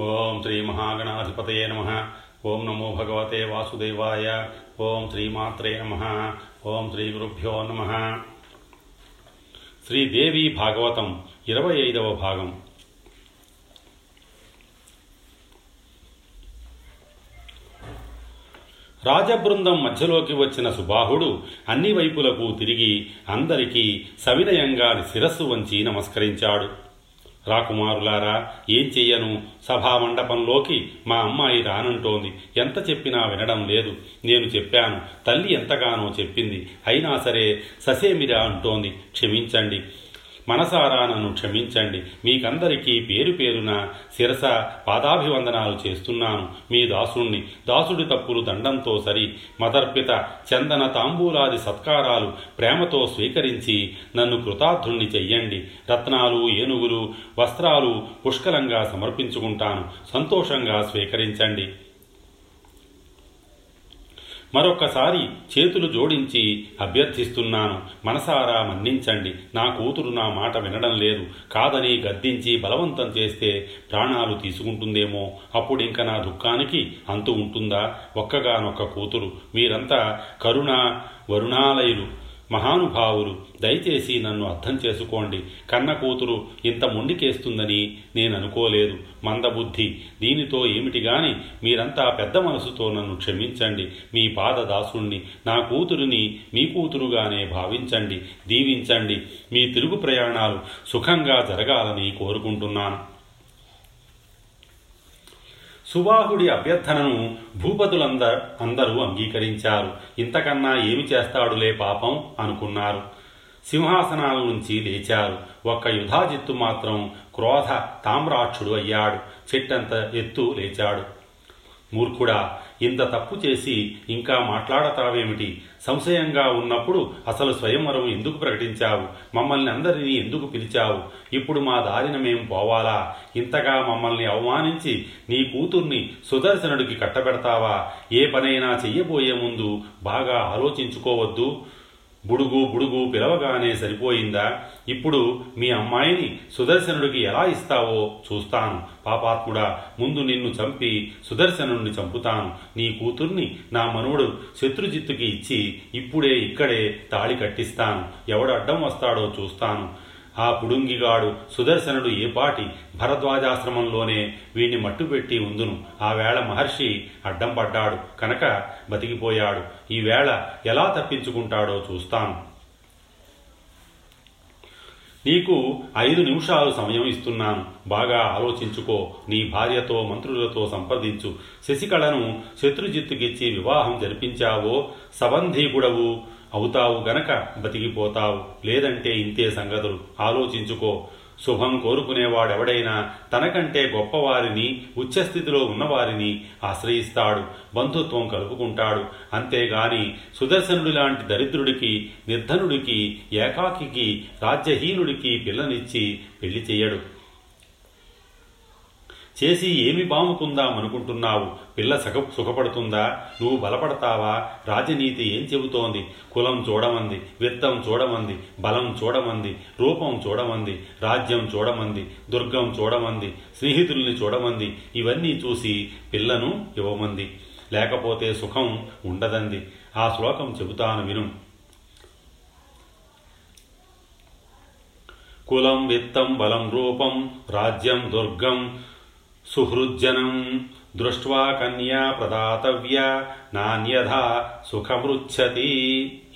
ఓం శ్రీ మహాగణాధిపతయే నమ. ఓం నమో భగవతే వాసుదేవాయ. ఓం శ్రీమాత్రే నమ. ఓం శ్రీ గురుభ్యో నమ. శ్రీదేవి భాగవతం ఇరవై ఐదవ భాగం. రాజబృందం మధ్యలోకి వచ్చిన సుబాహుడు అన్ని వైపులకు తిరిగి అందరికీ సవినయంగా శిరస్సు వంచి నమస్కరించాడు. రాకుమారులారా ఏం చెయ్యను? సభామండపంలోకి మా అమ్మాయి రానంటోంది. ఎంత చెప్పినా వినడం లేదు. నేను చెప్పాను తల్లి ఎంతగానో చెప్పింది. అయినా సరే ససేమిరా అంటోంది. క్షమించండి. మనసారా నన్ను క్షమించండి. మీకందరికీ పేరు పేరున శిరస పాదాభివందనాలు చేస్తున్నాను. మీ దాసుణ్ణి దాసుడి తప్పులు దండంతో సరి మదర్పిత చందన తాంబూలాది సత్కారాలు ప్రేమతో స్వీకరించి నన్ను కృతార్థుణ్ణి చెయ్యండి. రత్నాలు ఏనుగులు వస్త్రాలు పుష్కలంగా సమర్పించుకుంటాను. సంతోషంగా స్వీకరించండి. మరొక్కసారి చేతులు జోడించి అభ్యర్థిస్తున్నాను. మనసారా మన్నించండి. నా కూతురు నా మాట వినడం లేదు. కాదని గద్దించి బలవంతం చేస్తే ప్రాణాలు తీసుకుంటుందేమో. అప్పుడు ఇంక నా దుఃఖానికి అంతు ఉంటుందా? ఒక్కగానొక్క కూతురు. మీరంతా కరుణ వరుణాలయులు. మహానుభావులు దయచేసి నన్ను అర్థం చేసుకోండి. కన్న కూతురు ఇంత మొండికేస్తుందని నేను అనుకోలేదు మందబుద్ధి. దీనితో ఏమిటి గాని మీరంతా పెద్ద మనసుతో నన్ను క్షమించండి. మీ పాదదాసుణ్ణి నా కూతురిని మీ కూతురుగానే భావించండి దీవించండి. మీ తిరుగు ప్రయాణాలు సుఖంగా జరగాలని కోరుకుంటున్నాను. సుబాహుడి అభ్యర్థనను భూపతులంద అందరూ అంగీకరించారు. ఇంతకన్నా ఏమి చేస్తాడులే పాపం అనుకున్నారు. సింహాసనాల నుంచి లేచారు. ఒక్క యుధాజిత్తు మాత్రం క్రోధ తామ్రాక్షుడు అయ్యాడు. చెట్టంత ఎత్తు లేచాడు. మూర్ఖుడా ఇంత తప్పు చేసి ఇంకా మాట్లాడతావేమిటి? సంశయంగా ఉన్నప్పుడు అసలు స్వయంవరం ఎందుకు ప్రకటించావు? మమ్మల్ని అందరినీ ఎందుకు పిలిచావు? ఇప్పుడు మా దారిన మేం పోవాలా? ఇంతగా మమ్మల్ని అవమానించి నీ కూతుర్ని సుదర్శనుడికి కట్టబెడతావా? ఏ పనైనా చెయ్యబోయే ముందు బాగా ఆలోచించుకోవద్దు. బుడుగు బుడుగు పిలవగానే సరిపోయిందా? ఇప్పుడు మీ అమ్మాయిని సుదర్శనుడికి ఎలా ఇస్తావో చూస్తాను. పాపాత్ముడా ముందు నిన్ను చంపి సుదర్శనుడిని చంపుతాను. నీ కూతుర్ని నా మనువుడు శత్రుజిత్తుకి ఇచ్చి ఇప్పుడే ఇక్కడే తాళి కట్టిస్తాను. ఎవడు అడ్డం వస్తాడో చూస్తాను. ఆ పుడుంగిగాడు సుదర్శనుడు ఏపాటి భరద్వాజాశ్రమంలోనే వీణ్ణి మట్టుపెట్టి ఉందును. ఆ వేళ మహర్షి అడ్డం పడ్డాడు. కనుక బతికిపోయాడు. ఈ వేళ ఎలా తప్పించుకుంటాడో చూస్తాను. నీకు ఐదు నిమిషాలు సమయం ఇస్తున్నాను. బాగా ఆలోచించుకో. నీ భార్యతో మంత్రులతో సంప్రదించు. శశికళను శత్రుజిత్తుకిచ్చి వివాహం జరిపించావో? సబంధీకుడవు. అవుతావు గనక బతికిపోతావు. లేదంటే ఇంతే సంగతులు. ఆలోచించుకో. శుభం కోరుకునేవాడెవడైనా తనకంటే గొప్పవారిని ఉచ్చస్థితిలో ఉన్నవారిని ఆశ్రయిస్తాడు. బంధుత్వం కలుపుకుంటాడు. అంతేగాని సుదర్శనుడి లాంటి దరిద్రుడికి నిర్ధనుడికి ఏకాకికి రాజ్యహీనుడికి పిల్లనిచ్చి పెళ్ళి చెయ్యడు. చేసి ఏమి బాముకుందామనుకుంటున్నావు పిల్ల సుఖ సుఖపడుతుందా? నువ్వు బలపడతావా? రాజనీతి ఏం చెబుతోంది? కులం చూడమంది విత్తం చూడమంది బలం చూడమంది రూపం చూడమంది రాజ్యం చూడమంది దుర్గం చూడమంది స్నేహితుల్ని చూడమంది ఇవన్నీ చూసి పిల్లను ఇవ్వమంది. లేకపోతే సుఖం ఉండదంది. ఆ శ్లోకం చెబుతాను విను. కులం విత్తం బలం రూపం రాజ్యం దుర్గం సుహృజ్జనం దృష్ట్వా కన్యా ప్రదాతవ్య నాణ్యథా సుఖమృచ్చతి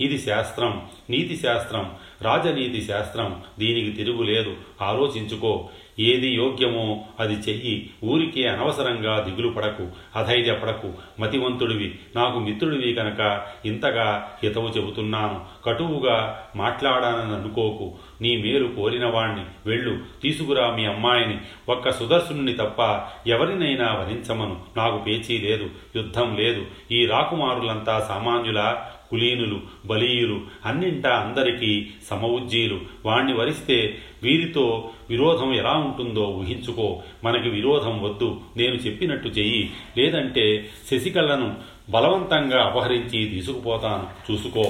ఇది శాస్త్రం నీతి శాస్త్రం రాజనీతి శాస్త్రం. దీనికి తిరుగులేదు. ఆలోచించుకో. ఏది యోగ్యమో అది చెయ్యి. ఊరికే అనవసరంగా దిగులు పడకు అధైర్యపడకు. మతివంతుడివి నాకు మిత్రుడివి కనుక ఇంతగా హితవు చెబుతున్నాను. కటువుగా మాట్లాడానని అనుకోకు. నీ మేలు కోరినవాణ్ణి. వెళ్ళు తీసుకురా మీ అమ్మాయిని. ఒక్క సుదర్శుని తప్ప ఎవరినైనా వరించమను నాకు పేచీ లేదు యుద్ధం లేదు. ఈ రాకుమారులంతా సామాన్యుల? కులీనులు బలీయులు అన్నింటా అందరికీ సమవుజ్జీలు. వాణ్ణి వరిస్తే వీరితో విరోధం ఎలా ఉంటుందో ఊహించుకో. మనకి విరోధం వద్దు నేను చెప్పినట్టు చెయ్యి. లేదంటే శశికళను బలవంతంగా అపహరించి తీసుకుపోతాను చూసుకో.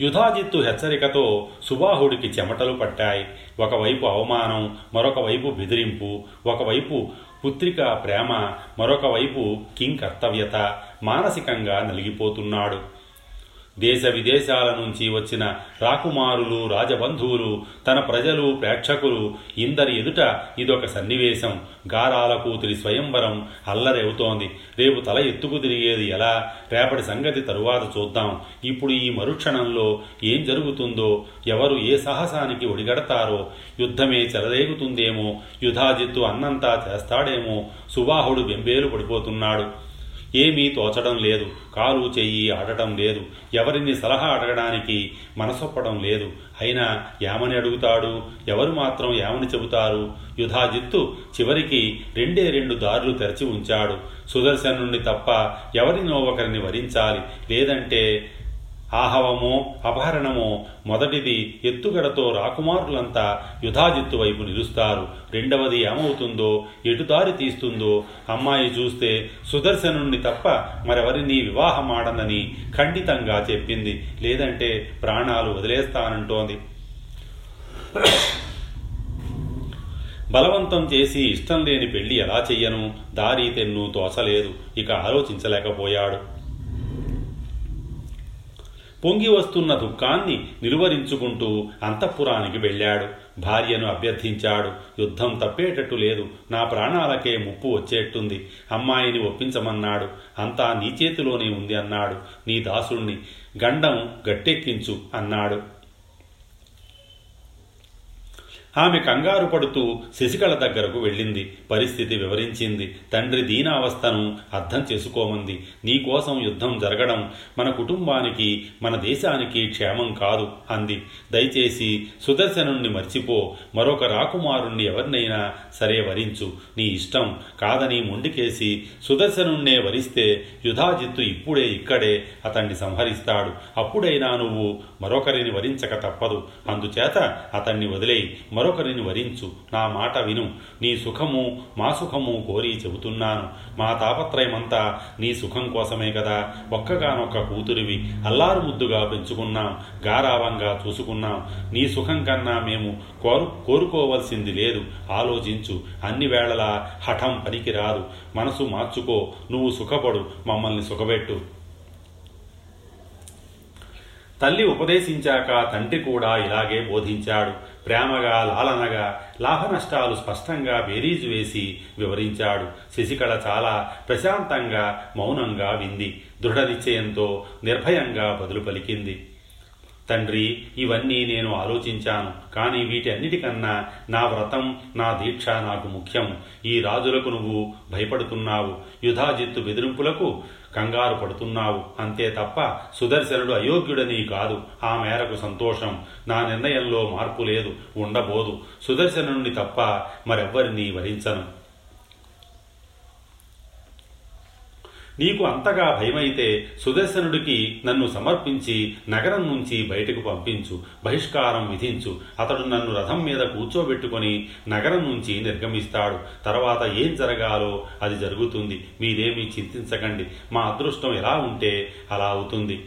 యుధాజిత్తు హెచ్చరికతో సుబాహుడికి చెమటలు పట్టాయి. ఒకవైపు అవమానం మరొక వైపు బెదిరింపు. ఒకవైపు పుత్రిక ప్రేమ మరొక వైపు కింగ్ కర్తవ్యత మానసికంగా నలిగిపోతున్నాడు. దేశ విదేశాల నుంచి వచ్చిన రాకుమారులు రాజబంధువులు తన ప్రజలు ప్రేక్షకులు ఇందరి ఎదుట ఇదొక సన్నివేశం. గారాల కూతురి స్వయంవరం అల్లరవుతోంది. రేపు తల ఎత్తుకు తిరిగేది ఎలా? రేపటి సంగతి తరువాత చూద్దాం. ఇప్పుడు ఈ మరుక్షణంలో ఏం జరుగుతుందో ఎవరు ఏ సాహసానికి ఒడిగడతారో యుద్ధమే చెలరేగుతుందేమో యుధాజిత్తు అన్నంతా చేస్తాడేమో సుబాహుడు బెంబేలు పడిపోతున్నాడు. ఏమీ తోచడం లేదు కాలు చెయ్యి ఆడటం లేదు ఎవరిని సలహా అడగడానికి మనసొప్పడం లేదు. అయినా ఏమని అడుగుతాడు ఎవరు మాత్రం ఏమని చెబుతారు? యుధాజిత్తు చివరికి రెండే రెండు దారులు తెరచి ఉంచాడు. సుదర్శనుణ్ణి తప్ప ఎవరినో ఒకరిని వరించాలి లేదంటే ఆహవమో అపహరణమో మొదటిది ఎత్తుగడతో రాకుమారులంతా యుధాజిత్తు వైపు నిలుస్తారు. రెండవది ఏమవుతుందో ఎటుదారి తీస్తుందో అమ్మాయి చూస్తే సుదర్శనుణ్ణి తప్ప మరెవరిని వివాహమాడనని ఖండితంగా చెప్పింది. లేదంటే ప్రాణాలు వదిలేస్తానంటోంది. బలవంతం చేసి ఇష్టం లేని పెళ్ళి ఎలా చెయ్యను? దారి తెన్ను తోచలేదు ఇక ఆలోచించలేకపోయాడు. పొంగి వస్తున్న దుఃఖాన్ని నిలువరించుకుంటూ అంతఃపురానికి వెళ్ళాడు. భార్యను అభ్యర్థించాడు. యుద్ధం తప్పేటట్టు లేదు. నా ప్రాణాలకే ముప్పు వచ్చేట్టుంది. అమ్మాయిని ఒప్పించమన్నాడు. అంతా నీ చేతిలోనే ఉంది అన్నాడు. నీ దాసుణ్ణి గండం గట్టెక్కించు అన్నాడు. ఆమె కంగారు పడుతూ శశికళ దగ్గరకు వెళ్ళింది. పరిస్థితి వివరించింది. తండ్రి దీనావస్థను అర్థం చేసుకోమంది. నీకోసం యుద్ధం జరగడం మన కుటుంబానికి మన దేశానికి క్షేమం కాదు అంది. దయచేసి సుదర్శనుణ్ణి మర్చిపో. మరొక రాకుమారుణ్ణి ఎవరినైనా సరే వరించు. నీ ఇష్టం కాదని ముండికేసి సుదర్శనుణ్ణే వరిస్తే యుధాజిత్తు ఇప్పుడే ఇక్కడే అతన్ని సంహరిస్తాడు. అప్పుడైనా నువ్వు మరొకరిని వరించక తప్పదు. అందుచేత అతన్ని వదిలేయి. మరొకరిని వరించు. నా మాట విను. నీ సుఖము మా సుఖము కోరి చెబుతున్నాను. మా తాపత్రయమంతా నీ సుఖం కోసమే కదా. ఒక్కగానొక్క కూతురివి అల్లారు ముద్దుగా పెంచుకున్నాం. గారావంగా చూసుకున్నాం. నీ సుఖం కన్నా మేము కోరు కోరుకోవలసింది లేదు. ఆలోచించు. అన్ని వేళలా హఠం పనికిరాదు. మనసు మార్చుకో. నువ్వు సుఖపడు. మమ్మల్ని సుఖపెట్టు. తల్లి ఉపదేశించాక తండ్రి కూడా ఇలాగే బోధించాడు. ప్రేమగా లాలనగా లాభనష్టాలు స్పష్టంగా బేరీజు వేసి వివరించాడు. శశికళ చాలా ప్రశాంతంగా మౌనంగా వింది. దృఢ నిశ్చయంతో నిర్భయంగా బదులు పలికింది. తండ్రి ఇవన్నీ నేను ఆలోచించాను. కానీ వీటన్నిటికన్నా నా వ్రతం నా దీక్ష నాకు ముఖ్యం. ఈ రాజులకు నువ్వు భయపడుతున్నావు. యుధాజిత్తు బెదిరింపులకు కంగారు పడుతున్నావు. అంతే తప్ప సుదర్శనుడు అయోగ్యుడని కాదు. ఆ మేరకు సంతోషం. నా నిర్ణయంలో మార్పు లేదు. ఉండబోదు. సుదర్శనుణ్ణి తప్ప మరెవ్వరినీ వరించను. నీకు అంతగా భయమైతే సుదర్శనుడికి నన్ను సమర్పించి నగరం నుంచి బయటకు పంపించు బహిష్కారం విధించు. అతడు నన్ను రథం మీద కూర్చోబెట్టుకొని నగరం నుంచి నిర్గమిస్తాడు. తర్వాత ఏం జరగాలో అది జరుగుతుంది. మీరేమీ చింతించకండి. మా అదృష్టం ఎలా ఉంటే అలా అవుతుంది.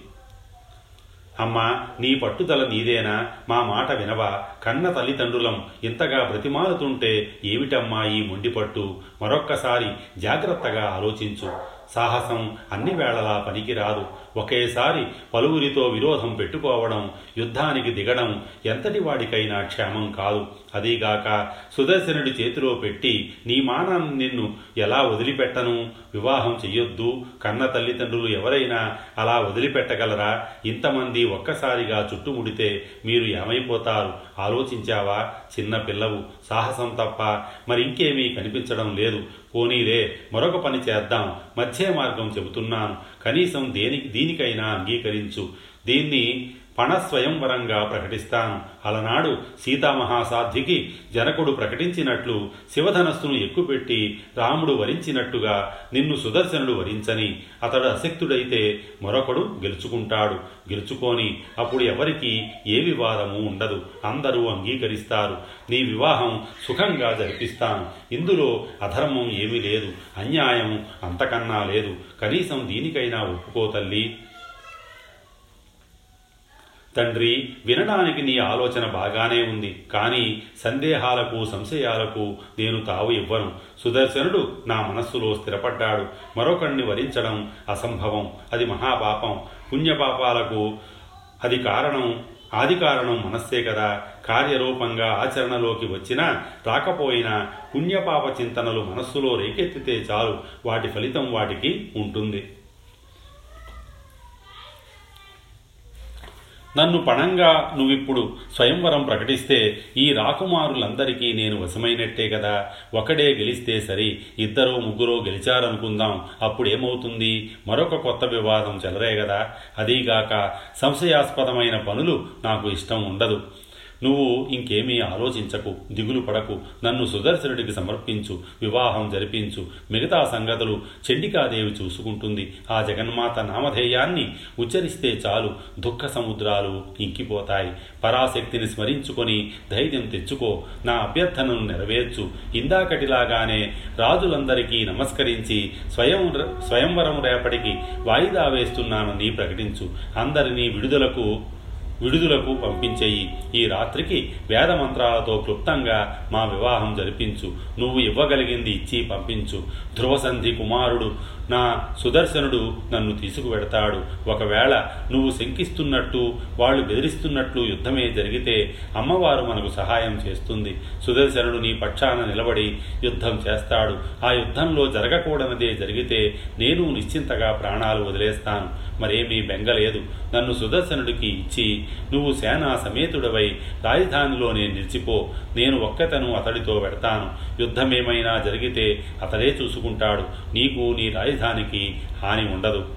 అమ్మా నీ పట్టుదల నీదేనా? మా మాట వినవా? కన్న తల్లిదండ్రులం ఇంతగా బ్రతిమాలుతుంటే ఏమిటమ్మా ఈ మొండిపట్టు? మరొక్కసారి జాగ్రత్తగా ఆలోచించు. సాహసం అన్ని వేళలా పనికిరాదు. ఒకేసారి పలువురితో విరోధం పెట్టుకోవడం యుద్ధానికి దిగడం ఎంతటి వాడికైనా క్షేమం కాదు. అదీగాక సుదర్శనుడి చేతిలో పెట్టి నీ మానాన్ని నిన్ను ఎలా వదిలిపెట్టను? వివాహం చెయ్యొద్దు. కన్న తల్లిదండ్రులు ఎవరైనా అలా వదిలిపెట్టగలరా? ఇంతమంది ఒక్కసారిగా చుట్టుముడితే మీరు ఏమైపోతారు? ఆలోచించావా? చిన్న పిల్లవు. సాహసం తప్ప మరింకేమీ కనిపించడం లేదు. పోనీలే మరొక పని చేద్దాం. మధ్య మార్గం చెబుతున్నాను. కనీసం దేనికి దీనికైనా అంగీకరించు. దీన్ని పణస్వయంవరంగా ప్రకటిస్తాను అలనాడు సీతామహాసాధ్వికి జనకుడు ప్రకటించినట్లు శివధనస్సును ఎక్కుపెట్టి రాముడు వరించినట్టుగా నిన్ను సుదర్శనుడు వరించని అతడు అశక్తుడైతే మరొకడు గెలుచుకుంటాడు. గెలుచుకొని అప్పుడు ఎవరికి ఏ వివాదము ఉండదు. అందరూ అంగీకరిస్తారు. నీ వివాహం సుఖంగా జరిపిస్తాను. ఇందులో అధర్మం ఏమీ లేదు. అన్యాయం అంతకన్నా లేదు. కనీసం దీనికైనా ఒప్పుకో తల్లి. తండ్రి వినడానికి నీ ఆలోచన బాగానే ఉంది. కానీ సందేహాలకు సంశయాలకు నేను తావు ఇవ్వను. సుదర్శనుడు నా మనస్సులో స్థిరపడ్డాడు. మరొకణ్ణి వరించడం అసంభవం. అది మహాపాపం. పుణ్యపాపాలకు అది కారణం ఆది కారణం మనస్సే కదా. కార్యరూపంగా ఆచరణలోకి వచ్చినా రాకపోయినా పుణ్యపాప చింతనలు మనస్సులో రేకెత్తితే చాలు. వాటి ఫలితం వాటికి ఉంటుంది. నన్ను పణంగా నువ్విప్పుడు స్వయంవరం ప్రకటిస్తే ఈ రాకుమారులందరికీ నేను వశమైనట్టే కదా. ఒకడే గెలిస్తే సరి ఇద్దరో ముగ్గురో గెలిచారనుకుందాం. అప్పుడేమవుతుంది? మరొక కొత్త వివాదం చెలరే కదా అదీగాక సంశయాస్పదమైన పనులు నాకు ఇష్టం ఉండదు. నువ్వు ఇంకేమీ ఆలోచించకు దిగులు పడకు. నన్ను సుదర్శనుడికి సమర్పించు వివాహం జరిపించు. మిగతా సంగతులు చండికాదేవి చూసుకుంటుంది. ఆ జగన్మాత నామధేయాన్ని ఉచ్చరిస్తే చాలు. దుఃఖ సముద్రాలు ఇంకిపోతాయి. పరాశక్తిని స్మరించుకొని ధైర్యం తెచ్చుకో. నా అభ్యర్థనను నెరవేర్చు. ఇందాకటిలాగానే రాజులందరికీ నమస్కరించి స్వయం స్వయంవరం రేపటికి వాయిదా వేస్తున్నానని ప్రకటించు. అందరినీ విడుదలకు విడుదలకు పంపించేయి. ఈ రాత్రికి వేదమంత్రాలతో క్లుప్తంగా మా వివాహం జరిపించు. నువ్వు ఇవ్వగలిగింది ఇచ్చి పంపించు. ధ్రువసంధి కుమారుడు నా సుదర్శనుడు నన్ను తీసుకువెడతాడు. ఒకవేళ నువ్వు శంకిస్తున్నట్టు వాళ్ళు బెదిరిస్తున్నట్లు యుద్ధమే జరిగితే అమ్మవారు మనకు సహాయం చేస్తుంది. సుదర్శనుడు నీ పక్షాన నిలబడి యుద్ధం చేస్తాడు. ఆ యుద్ధంలో జరగకూడనిదే జరిగితే నేను నిశ్చింతగా ప్రాణాలు వదిలేస్తాను. మరేమీ బెంగలేదు. నన్ను సుదర్శనుడికి ఇచ్చి నువ్వు సేనా సమేతుడవై రాజధానిలోనే నిలిచిపో. నేను ఒక్కతను అతడితో పెడతాను యుద్ధమేమైనా జరిగితే అతడే చూసుకుంటాడు. నీకు నీ శరీరానికి హాని ఉండదు.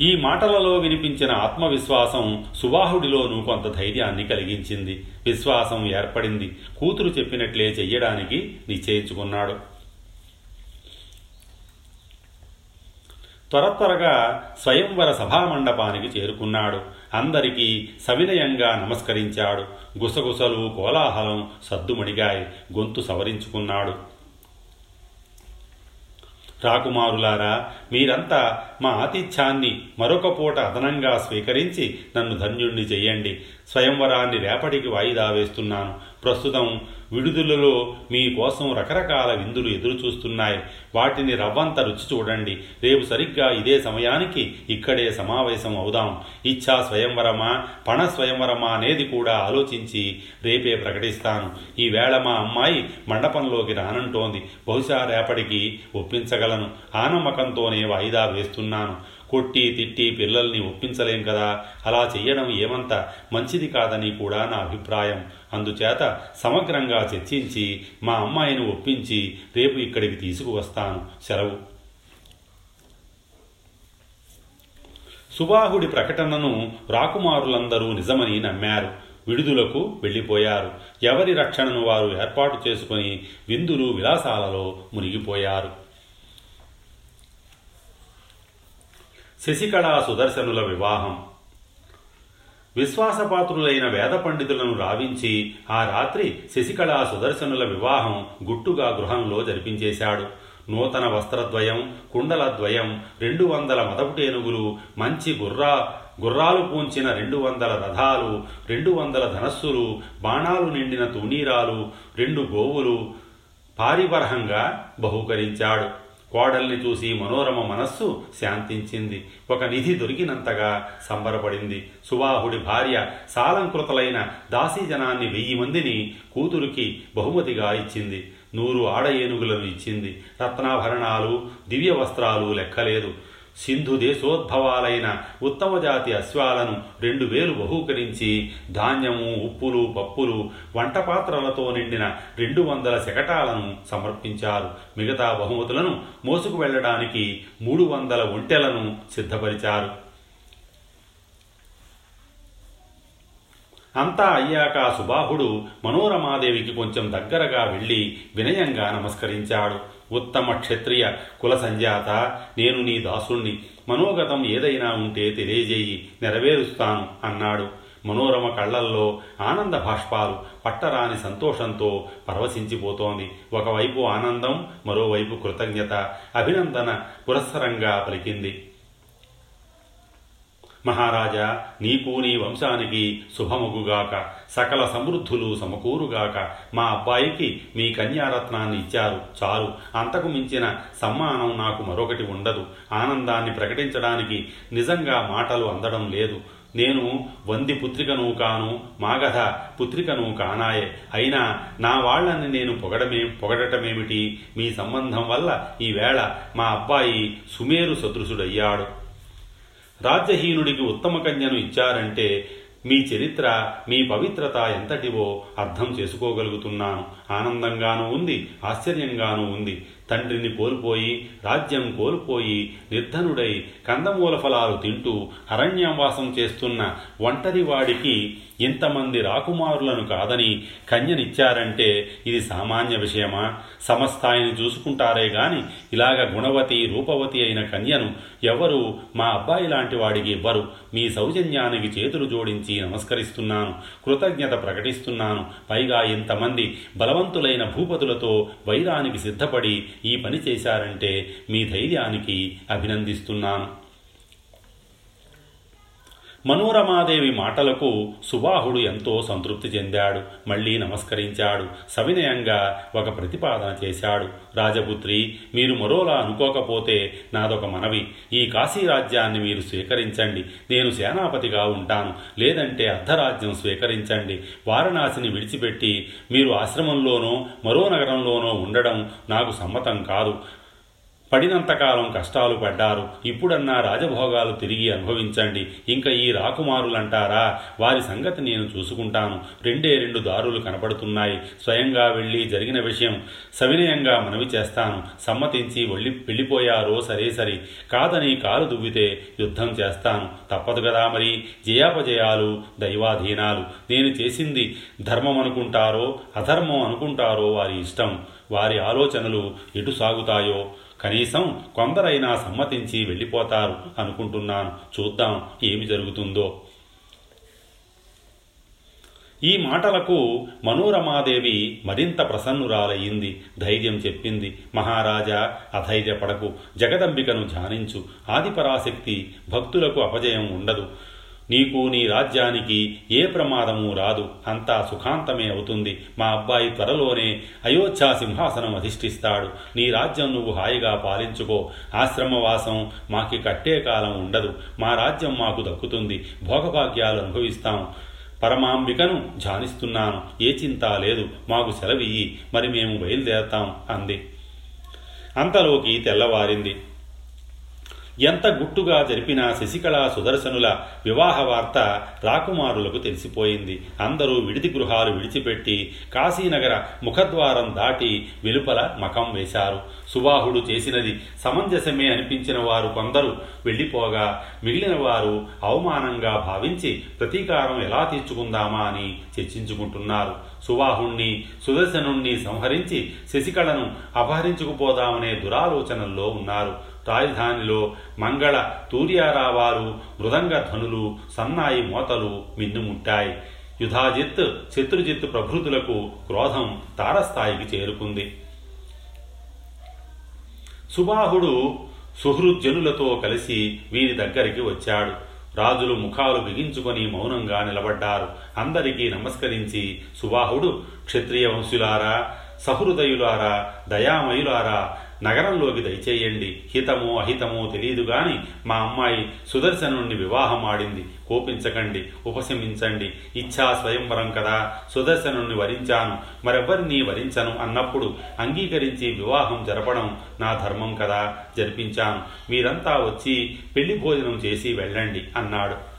ఈ మాటలలో వినిపించిన ఆత్మవిశ్వాసం సుబాహుడిలోనూ కొంత ధైర్యాన్ని కలిగించింది. విశ్వాసం ఏర్పడింది. కూతురు చెప్పినట్లే చెయ్యడానికి నిశ్చయించుకున్నాడు. త్వర త్వరగా స్వయంవర సభామండపానికి చేరుకున్నాడు. అందరికీ సవినయంగా నమస్కరించాడు. గుసగుసలు కోలాహలం సద్దుమణిగాయి గొంతు సవరించుకున్నాడు. రాకుమారులారా మీరంతా మా ఆతిథ్యాన్ని మరొక పూట అదనంగా స్వీకరించి నన్ను ధన్యుణ్ణి చెయ్యండి. స్వయంవరాన్ని రేపటికి వాయిదా వేస్తున్నాను. ప్రస్తుతం విడుదలలో మీకోసం రకరకాల విందులు ఎదురు చూస్తున్నాయి వాటిని రవ్వంత రుచి చూడండి. రేపు సరిగ్గా ఇదే సమయానికి ఇక్కడే సమావేశం అవుదాం. ఇచ్చా స్వయంవరమా పణ స్వయంవరమా అనేది కూడా ఆలోచించి రేపే ప్రకటిస్తాను. ఈవేళ మా అమ్మాయి మండపంలోకి రానంటోంది. బహుశా రేపటికి ఒప్పించగలను. ఆ నమ్మకంతోనే వాయిదా వేస్తున్నాను. కొట్టి తిట్టి పిల్లల్ని ఒప్పించలేం కదా? అలా చెయ్యడం ఏమంత మంచిది కాదని కూడా నా అభిప్రాయం. అందుచేత సమగ్రంగా చర్చించి మా అమ్మాయిని ఒప్పించి రేపు ఇక్కడికి తీసుకువస్తాను. సెలవు. సుబాహుడి ప్రకటనను రాకుమారులందరూ నిజమని నమ్మారు. విడుదలకు వెళ్ళిపోయారు. ఎవరి రక్షణను వారు ఏర్పాటు చేసుకుని విందులు విలాసాలలో మునిగిపోయారు. శశికళా సుదర్శనుల వివాహం. విశ్వాసపాత్రులైన వేద పండితులను రావించి ఆ రాత్రి శశికళా సుదర్శనుల వివాహం గుట్టుగా గృహంలో జరిపించేశాడు. నూతన వస్త్రద్వయం కుండలద్వయం రెండు వందల మదపుటేనుగులు మంచి గుర్రా గుర్రాలు పూంచిన రెండు వందల రథాలు రెండు వందల ధనస్సులు బాణాలు నిండిన తూనీరాలు రెండు గోవులు పారివర్హంగా బహూకరించాడు. కోడల్ని చూసి మనోరమ మనస్సు శాంతించింది. ఒక నిధి దొరికినంతగా సంబరపడింది. సువాహుడి భార్య సాలంకృతలైన దాసీజనాన్ని వెయ్యి మందిని కూతురికి బహుమతిగా ఇచ్చింది. నూరు ఆడ ఏనుగులను ఇచ్చింది. రత్నాభరణాలు దివ్య వస్త్రాలు లెక్కలేదు. సింధు దేశోద్భవాలైన ఉత్తమ జాతి అశ్వాలను రెండు వేలు బహూకరించి ధాన్యము ఉప్పులు పప్పులు వంట పాత్రలతో నిండిన రెండు వందల శకటాలను సమర్పించారు. మిగతా బహుమతులను మోసుకు వెళ్ళడానికి మూడు వందల ఒంటెలను సిద్ధపరిచారు. అంతా అయ్యాక సుబాహుడు మనోరమాదేవికి కొంచెం దగ్గరగా వెళ్ళి వినయంగా నమస్కరించాడు. ఉత్తమ క్షత్రియ కుల సంజాత నేను నీ దాసుణ్ణి. మనోగతం ఏదైనా ఉంటే తెలియజేయి నెరవేరుస్తాను అన్నాడు. మనోరమ కళ్ళల్లో ఆనంద భాష్పాలు పట్టరాని సంతోషంతో పరవశించిపోతోంది. ఒకవైపు ఆనందం మరోవైపు కృతజ్ఞత అభినందన పురస్సరంగా పలికింది. మహారాజా నీకు నీ వంశానికి శుభముగుగాక సకల సమృద్ధులు సమకూరుగాక మా అబ్బాయికి మీ కన్యారత్నాన్ని ఇచ్చారు చాలు. అంతకు మించిన సమ్మానం నాకు మరొకటి ఉండదు. ఆనందాన్ని ప్రకటించడానికి నిజంగా మాటలు అందడం లేదు. నేను వంది పుత్రికను కాను మాగధ పుత్రికను కానాయే. అయినా నా వాళ్ళని నేను పొగడమే పొగడటమేమిటి? మీ సంబంధం వల్ల ఈవేళ మా అబ్బాయి సుమేరు సదృశుడయ్యాడు. రాజ్యహీనుడికి ఉత్తమ కన్యను ఇచ్చారంటే మీ చరిత్ర మీ పవిత్రత ఎంతటివో అర్థం చేసుకోగలుగుతున్నాను. ఆనందంగానూ ఉంది ఆశ్చర్యంగానూ ఉంది. తండ్రిని కోల్పోయి రాజ్యం కోల్పోయి నిర్ధనుడై కందమూల ఫలాలు తింటూ అరణ్యవాసం చేస్తున్న ఒంటరి వాడికి ఇంతమంది రాకుమారులను కాదని కన్యనిచ్చారంటే ఇది సామాన్య విషయమా? సమస్తాయిని చూసుకుంటారే గాని ఇలాగ గుణవతి రూపవతి అయిన కన్యను ఎవరు మా అబ్బాయి లాంటి వాడికి ఇవ్వరు. మీ సౌజన్యానికి చేతులు జోడించి నమస్కరిస్తున్నాను కృతజ్ఞత ప్రకటిస్తున్నాను. పైగా ఇంతమంది బలవంతులైన భూపతులతో వైరానికి సిద్ధపడి ఈ పని చేశారంటే మీ ధైర్యానికి అభినందిస్తున్నాను. మనోరమాదేవి మాటలకు సుబాహుడు ఎంతో సంతృప్తి చెందాడు. మళ్ళీ నమస్కరించాడు. సవినయంగా ఒక ప్రతిపాదన చేశాడు. రాజపుత్రి మీరు మరోలా అనుకోకపోతే నాదొక మనవి. ఈ కాశీ రాజ్యాన్ని మీరు స్వీకరించండి. నేను సేనాపతిగా ఉంటాను. లేదంటే అర్ధరాజ్యం స్వీకరించండి. వారణాసిని విడిచిపెట్టి మీరు ఆశ్రమంలోనో మరో నగరంలోనో ఉండడం నాకు సమ్మతం కాదు. పడినంతకాలం కష్టాలు పడ్డారు. ఇప్పుడన్నా రాజభోగాలు తిరిగి అనుభవించండి. ఇంకా ఈ రాకుమారులంటారా? వారి సంగతి నేను చూసుకుంటాను. రెండే రెండు దారులు కనపడుతున్నాయి. స్వయంగా వెళ్ళి జరిగిన విషయం సవినయంగా మనవి చేస్తాను. సమ్మతించి వెళ్ళి వెళ్ళిపోయారో సరే సరి. కాదని కాలు దువ్వితే యుద్ధం చేస్తాను. తప్పదు కదా మరి. జయాపజయాలు దైవాధీనాలు. నేను చేసింది ధర్మం అనుకుంటారో అధర్మం అనుకుంటారో వారి ఇష్టం. వారి ఆలోచనలు ఎటు సాగుతాయో కనీసం కొందరైనా సమ్మతించి వెళ్ళిపోతారు అనుకుంటున్నాను. చూద్దాం ఏమి జరుగుతుందో. ఈ మాటలకు మనోరమాదేవి మరింత ప్రసన్నురాలయ్యింది. ధైర్యం చెప్పింది. మహారాజా అధైర్యపడకు. జగదంబికను ధ్యానించు. ఆదిపరాశక్తి భక్తులకు అపజయం ఉండదు. నీకు నీ రాజ్యానికి ఏ ప్రమాదము రాదు. అంతా సుఖాంతమే అవుతుంది. మా అబ్బాయి త్వరలోనే అయోధ్యా సింహాసనం అధిష్ఠిస్తాడు. నీ రాజ్యం నువ్వు హాయిగా పాలించుకో. ఆశ్రమవాసం మాకి కట్టే కాలం ఉండదు. మా రాజ్యం మాకు దక్కుతుంది. భోగభాగ్యాలు అనుభవిస్తాం. పరమాంబికను ధ్యానిస్తున్నాను. ఏ చింత లేదు. మాకు సెలవియ్యి మరి మేము బయలుదేరతాం అంది. అంతలోకి తెల్లవారింది. ఎంత గుట్టుగా జరిపిన శశికళ సుదర్శనుల వివాహ వార్త రాకుమారులకు తెలిసిపోయింది. అందరూ విడిది గృహాలు విడిచిపెట్టి కాశీనగర ముఖద్వారం దాటి వెలుపల మకం వేశారు. సుబాహుడు చేసినది సమంజసమే అనిపించిన వారు కొందరు వెళ్ళిపోగా మిగిలిన వారు అవమానంగా భావించి ప్రతీకారం ఎలా తీర్చుకుందామా అని చర్చించుకుంటున్నారు. సువాహుణ్ణి సుదర్శనుణ్ణి సంహరించి శశికళను అపహరించుకుపోదామనే దురాలోచనల్లో ఉన్నారు. రాజధానిలో మంగళ తూర్యారావాలు మృదంగ ధనులు సన్నాయి మోతలు మిన్నుముట్టాయి యుధాజిత్ శత్రుజిత్ ప్రభృతులకు క్రోధం తారస్థాయికి చేరుకుంది. సుబాహుడు సుహృజ్జనులతో కలిసి వీరి దగ్గరికి వచ్చాడు. రాజులు ముఖాలు బిగించుకొని మౌనంగా నిలబడ్డారు. అందరికీ నమస్కరించి సుబాహుడు క్షత్రియ వంశులారా సహృదయులారా దయామయులారా నగరంలోకి దయచేయండి. హితమో అహితమో తెలియదు గాని మా అమ్మాయి సుదర్శనుణ్ణి వివాహం ఆడింది కోపించకండి ఉపశమించండి. ఇచ్ఛా స్వయంవరం కదా. సుదర్శనుణ్ణి వరించాను. మరెవ్వరినీ వరించను అన్నప్పుడు అంగీకరించి వివాహం జరపడం నా ధర్మం కదా. జరిపించాను. మీరంతా వచ్చి పెళ్ళి భోజనం చేసి వెళ్ళండి అన్నాడు.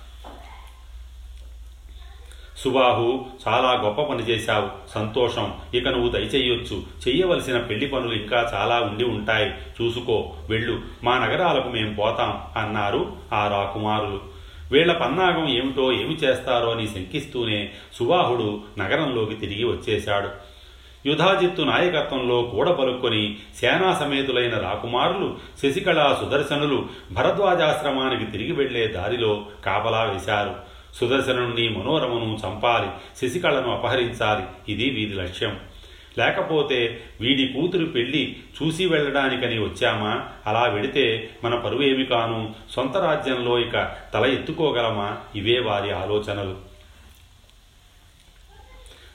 సుబాహు చాలా గొప్ప పని చేశావు. సంతోషం. ఇక నువ్వు దయచేయొచ్చు. చెయ్యవలసిన పెళ్ళి పనులు ఇంకా చాలా ఉండి ఉంటాయి. చూసుకో. వెళ్ళు. మా నగరాలకు మేం పోతాం అన్నారు ఆ రాకుమారులు. వీళ్ళ పన్నాగం ఏమిటో ఏమి చేస్తారో అని శంకిస్తూనే సుబాహుడు నగరంలోకి తిరిగి వచ్చేశాడు. యుధాజిత్తు నాయకత్వంలో కూడబలుక్కొని సేనా సమేతులైన రాకుమారులు శశికళ సుదర్శనులు భరద్వాజాశ్రమానికి తిరిగి వెళ్ళే దారిలో కాపలా వేశారు. సుదర్శనుణ్ణి మనోరమను చంపాలి శశికళను అపహరించాలి. ఇది వీరి లక్ష్యం. లేకపోతే వీడి కూతురు పెళ్ళి చూసి వెళ్ళడానికని వచ్చామా? అలా వెడితే మన పరువేమి కాను? సొంత రాజ్యంలో ఇక తల ఎత్తుకోగలమా? ఇవే వారి ఆలోచనలు.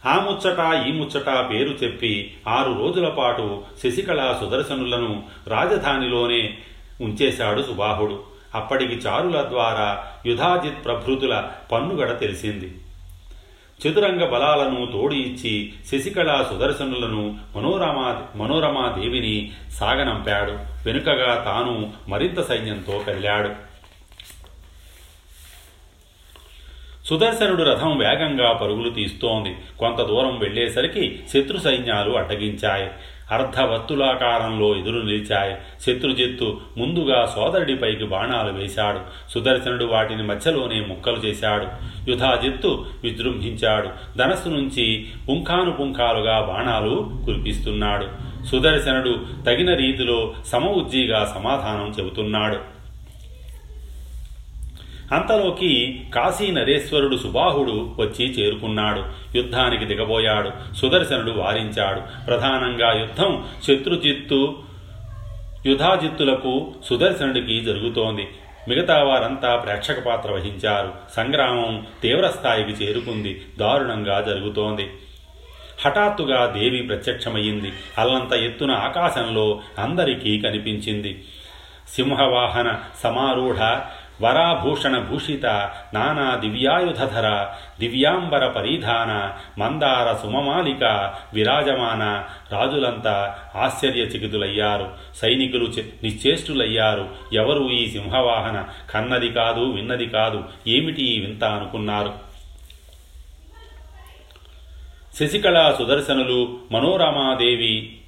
ఆ ముచ్చట ఈ ముచ్చట పేరు చెప్పి ఆరు రోజుల పాటు శశికళ సుదర్శనులను రాజధానిలోనే ఉంచేశాడు సుబాహుడు. అప్పటికి చారుల ద్వారా యుధాజిత్ ప్రభృతుల పన్నుగడ తెలిసింది. చతురంగ బలాలను తోడి ఇచ్చి శశికళ సుదర్శనులను మనోరమా మనోరమాదేవిని సాగనంపాడు. వెనుకగా తాను మరింత సైన్యంతో కదిలాడు సుదర్శనుడు రథం వేగంగా పరుగులు తీస్తోంది. కొంత దూరం వెళ్ళేసరికి శత్రు సైన్యాలు అడ్డగించాయి. అర్ధవత్తులాకారంలో ఎదురు నిలిచాయి. శత్రుజిత్తు ముందుగా సోదరుడిపైకి బాణాలు వేశాడు. సుదర్శనుడు వాటిని మధ్యలోనే ముక్కలు చేశాడు. యుధాజిత్తు విజృంభించాడు. ధనస్సు నుంచి పుంఖాను పుంఖాలుగా బాణాలు కురిపిస్తున్నాడు. సుదర్శనుడు తగిన రీతిలో సమఉజ్జీగా సమాధానం చెబుతున్నాడు. అంతలోకి కాశీ నరేశ్వరుడు సుబాహుడు వచ్చి చేరుకున్నాడు. యుద్ధానికి దిగబోయాడు. సుదర్శనుడు వారించాడు. ప్రధానంగా యుద్ధం శత్రుజిత్తు యుధాజిత్తులకు సుదర్శనుడికి జరుగుతోంది. మిగతా వారంతా ప్రేక్షక పాత్ర వహించారు. సంగ్రామం తీవ్రస్థాయికి చేరుకుంది. దారుణంగా జరుగుతోంది. హఠాత్తుగా దేవి ప్రత్యక్షమయ్యింది. అల్లంత ఎత్తున ఆకాశంలో అందరికీ కనిపించింది. సింహవాహన సమారూఢ వరాభూషణ భూషిత నానా దివ్యాయుధధర దివ్యాంబర పరిధాన మందార సుమమాలిక విరాజమాన రాజులంతా ఆశ్చర్యచకితులయ్యారు. సైనికులు నిశ్చేష్టులయ్యారు. ఎవరు ఈ సింహవాహన? కన్నది కాదు విన్నది కాదు. ఏమిటి వింత అనుకున్నారు? శశికళ సుదర్శనులు మనోరమాదేవి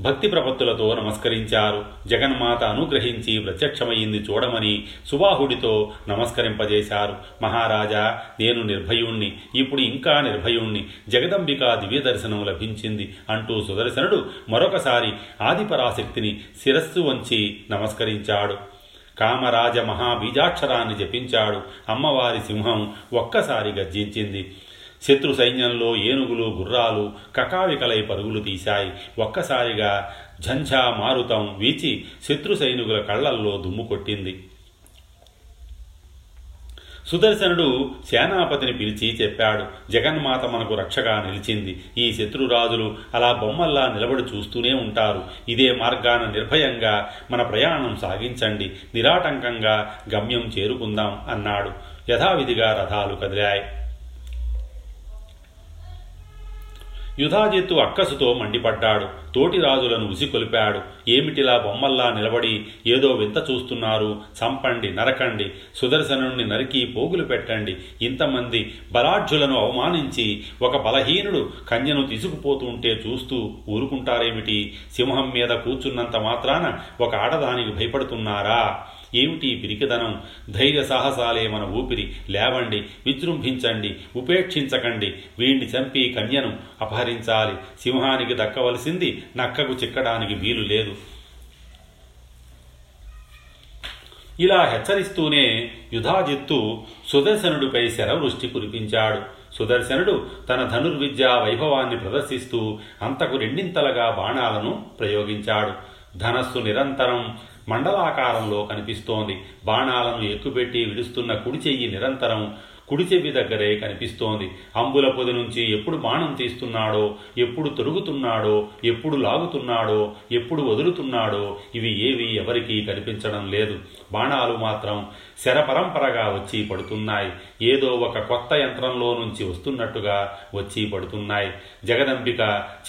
భక్తి ప్రపత్తులతో నమస్కరించారు. జగన్మాత అనుగ్రహించి ప్రత్యక్షమయ్యింది చూడమని సుబాహుడితో నమస్కరింపజేశారు. మహారాజా నేను నిర్భయుణ్ణి ఇప్పుడు ఇంకా నిర్భయుణ్ణి. జగదంబిక దివ్య దర్శనం లభించింది అంటూ సుదర్శనుడు మరొకసారి ఆదిపరాశక్తిని శిరస్సు వంచి నమస్కరించాడు. కామరాజ మహాబీజాక్షరాన్ని జపించాడు. అమ్మవారి సింహం ఒక్కసారి గర్జించింది. శత్రు సైన్యంలో ఏనుగులు గుర్రాలు కకావికలై పరుగులు తీశాయి. ఒక్కసారిగా ఝంఝా మారుతం వీచి శత్రు సైనికుల కళ్ళల్లో దుమ్ము కొట్టింది. సుదర్శనుడు సేనాపతిని పిలిచి చెప్పాడు జగన్మాత మనకు రక్షగా నిలిచింది. ఈ శత్రురాజులు అలా బొమ్మల్లా నిలబడి చూస్తూనే ఉంటారు. ఇదే మార్గాన నిర్భయంగా మన ప్రయాణం సాగించండి. నిరాటంకంగా గమ్యం చేరుకుందాం అన్నాడు. యథావిధిగా రథాలు కదిలాయి. యుధాజిత్తు అక్కసుతో మండిపడ్డాడు. తోటి రాజులను ఉసికొలిపాడు. ఏమిటిలా బొమ్మల్లా నిలబడి ఏదో వింత చూస్తున్నారు? చంపండి నరకండి. సుదర్శనుణ్ణి నరికి పోగులు పెట్టండి. ఇంతమంది బలాఢ్యులను అవమానించి ఒక బలహీనుడు కన్యను తీసుకుపోతుంటే చూస్తూ ఊరుకుంటారేమిటి? సింహం మీద కూర్చున్నంత మాత్రాన ఒక ఆడదానికి భయపడుతున్నారా? ఏమిటి పిరికిదనం? ధైర్య సాహసాలే మన ఊపిరి. లేవండి విజృంభించండి ఉపేక్షించకండి. వీణ్ణి చంపి కన్యను అపహరించాలి. సింహానికి దక్కవలసింది నక్కకు చిక్కడానికి వీలు లేదు. ఇలా హెచ్చరిస్తూనే యుధాజిత్తు సుదర్శనుడిపై శరవృష్టి కురిపించాడు. సుదర్శనుడు తన ధనుర్విద్యా వైభవాన్ని ప్రదర్శిస్తూ అంతకు రెండింతలుగా బాణాలను ప్రయోగించాడు. ధనస్సు నిరంతరం మండలాకారంలో కనిపిస్తోంది. బాణాలను ఎక్కుపెట్టి విడుస్తున్న కుడి చెయ్యి నిరంతరం కుడి చెవి దగ్గరే కనిపిస్తోంది. అంబుల పొది నుంచి ఎప్పుడు బాణం తీస్తున్నాడో ఎప్పుడు తొరుగుతున్నాడో ఎప్పుడు లాగుతున్నాడో ఎప్పుడు వదులుతున్నాడో ఇవి ఏవి ఎవరికీ కనిపించడం లేదు. బాణాలు మాత్రం శరపరంపరగా వచ్చి పడుతున్నాయి. ఏదో ఒక కొత్త యంత్రంలో నుంచి వస్తున్నట్టుగా వచ్చి పడుతున్నాయి. జగదంబిక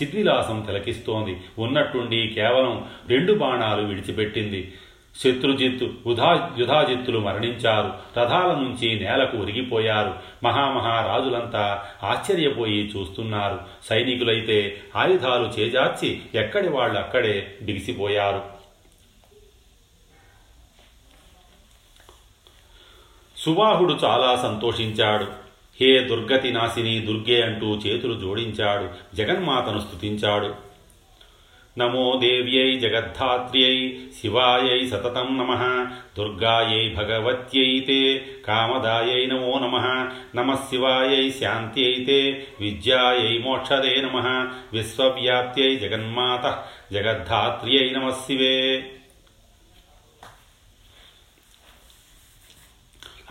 చిద్విలాసం తిలకిస్తోంది. ఉన్నట్టుండి కేవలం రెండు బాణాలు విడిచిపెట్టింది. శత్రుజిత్తు ఉదా యుధాజిత్తులు మరణించారు. రథాల నుంచి నేలకు ఒరిగిపోయారు. మహామహారాజులంతా ఆశ్చర్యపోయి చూస్తున్నారు. సైనికులైతే ఆయుధాలు చేజార్చి ఎక్కడి వాళ్ళు అక్కడే బిగిసిపోయారు. సుబాహుడు చాలా సంతోషించాడు. హే దుర్గతి నాశిని దుర్గే అంటూ చేతులు జోడించాడు. జగన్మాతను స్తుతించాడు. నమో దేవ్యై జగద్ధాత్ర్యై శివాయై సతతం నమ దుర్గాయై భగవత్యై తే కామదాయై నమో నమ నమ శివాయై శాంత్యై తే విద్యాయై మోక్షదే నమ విశ్వవ్యాప్త్యై జగన్మాత జగద్ధాత్ర్యై నమ శివే.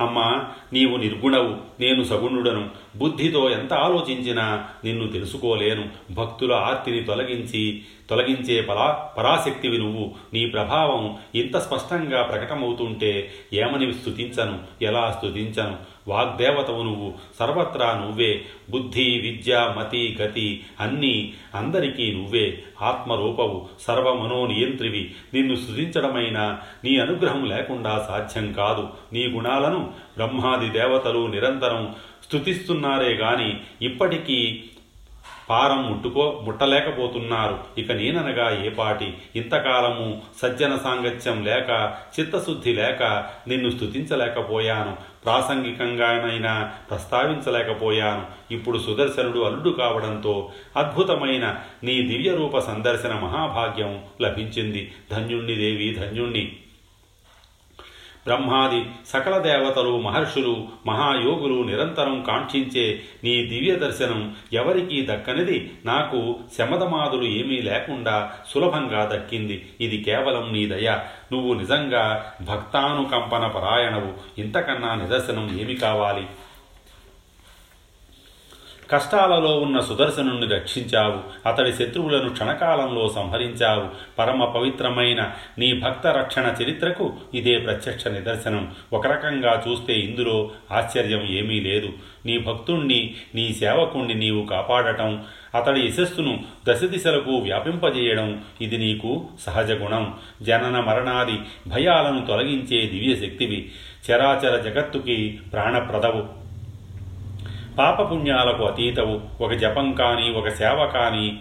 అమ్మా నీవు నిర్గుణవు నేను సగుణుడను. బుద్ధితో ఎంత ఆలోచించినా నిన్ను తెలుసుకోలేను. భక్తుల ఆర్తిని తొలగించి తొలగించే పరా పరాశక్తివి నువ్వు. నీ ప్రభావం ఇంత స్పష్టంగా ప్రకటమవుతుంటే ఏమని స్తుతించను? ఎలా స్థుతించను వాగ్దేవతవు నువ్వు. సర్వత్రా నువ్వే. బుద్ధి విద్య మతి గతి అన్నీ అందరికీ నువ్వే. ఆత్మరూపవు. సర్వమనోనియంత్రివి. నిన్ను సృజించడమైన నీ అనుగ్రహం లేకుండా సాధ్యం కాదు. నీ గుణాలను బ్రహ్మాది దేవతలు నిరంతరం స్తుతిస్తున్నారే గాని ఇప్పటికీ పారం ముట్టుకో ముట్టలేకపోతున్నారు. ఇక నేననగా ఏపాటి ఇంతకాలము సజ్జన సాంగత్యం లేక చిత్తశుద్ధి లేక నిన్ను స్తుతించలేకపోయాను. ప్రాసంగికంగానైనా ప్రస్తావించలేకపోయాను. ఇప్పుడు సుదర్శనుడు అల్లుడు కావడంతో అద్భుతమైన నీ దివ్యరూప సందర్శన మహాభాగ్యం లభించింది. ధన్యుణ్ణి దేవి ధన్యుణ్ణి. బ్రహ్మాది సకల దేవతలు మహర్షులు మహాయోగులు నిరంతరం కాంక్షించే నీ దివ్య దర్శనం ఎవరికీ దక్కనిది. నాకు శమదమాదులు ఏమీ లేకుండా సులభంగా దక్కింది. ఇది కేవలం నీ దయ. నువ్వు నిజంగా భక్తానుకంపన పరాయణవు ఇంతకన్నా నిదర్శనం ఏమి కావాలి? కష్టాలలో ఉన్న సుదర్శనుని రక్షించావు. అతడి శత్రువులను క్షణకాలంలో సంహరించావు. పరమ పవిత్రమైన నీ భక్త రక్షణ చరిత్రకు ఇదే ప్రత్యక్ష నిదర్శనం. ఒక రకంగా చూస్తే ఇందులో ఆశ్చర్యం ఏమీ లేదు. నీ భక్తుణ్ణి నీ సేవకుణ్ణి నీవు కాపాడటం అతడి యశస్సును దశ దిశలకు వ్యాపింపజేయడం ఇది నీకు సహజ గుణం. జనన మరణాది భయాలను తొలగించే దివ్యశక్తివి. చరాచర జగత్తుకి ప్రాణప్రదవు. పాపపుణ్యాలకు అతీతవు. ఒక జపం కానీ ఒక సేవ కానీ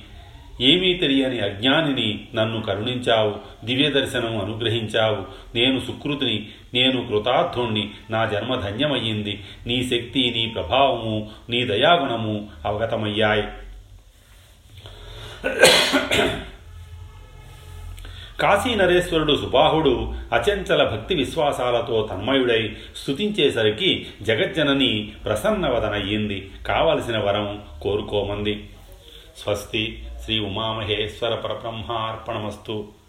ఏమీ తెలియని అజ్ఞానిని నన్ను కరుణించావు దివ్య దర్శనం అనుగ్రహించావు. నేను సుకృతిని నేను కృతార్థుణ్ణి నా జన్మ ధన్యమయ్యింది. నీ శక్తి నీ ప్రభావము నీ దయాగుణము అవగతమయ్యాయి. కాశీ నరేశ్వరుడు సుబాహుడు అచంచల భక్తి విశ్వాసాలతో తన్మయుడై స్తుతించేసరికి జగజ్జనని ప్రసన్నవదనయ్యింది. కావలసిన వరం కోరుకోమంది. స్వస్తి శ్రీ ఉమామహేశ్వర పరబ్రహ్మార్పణమస్తు.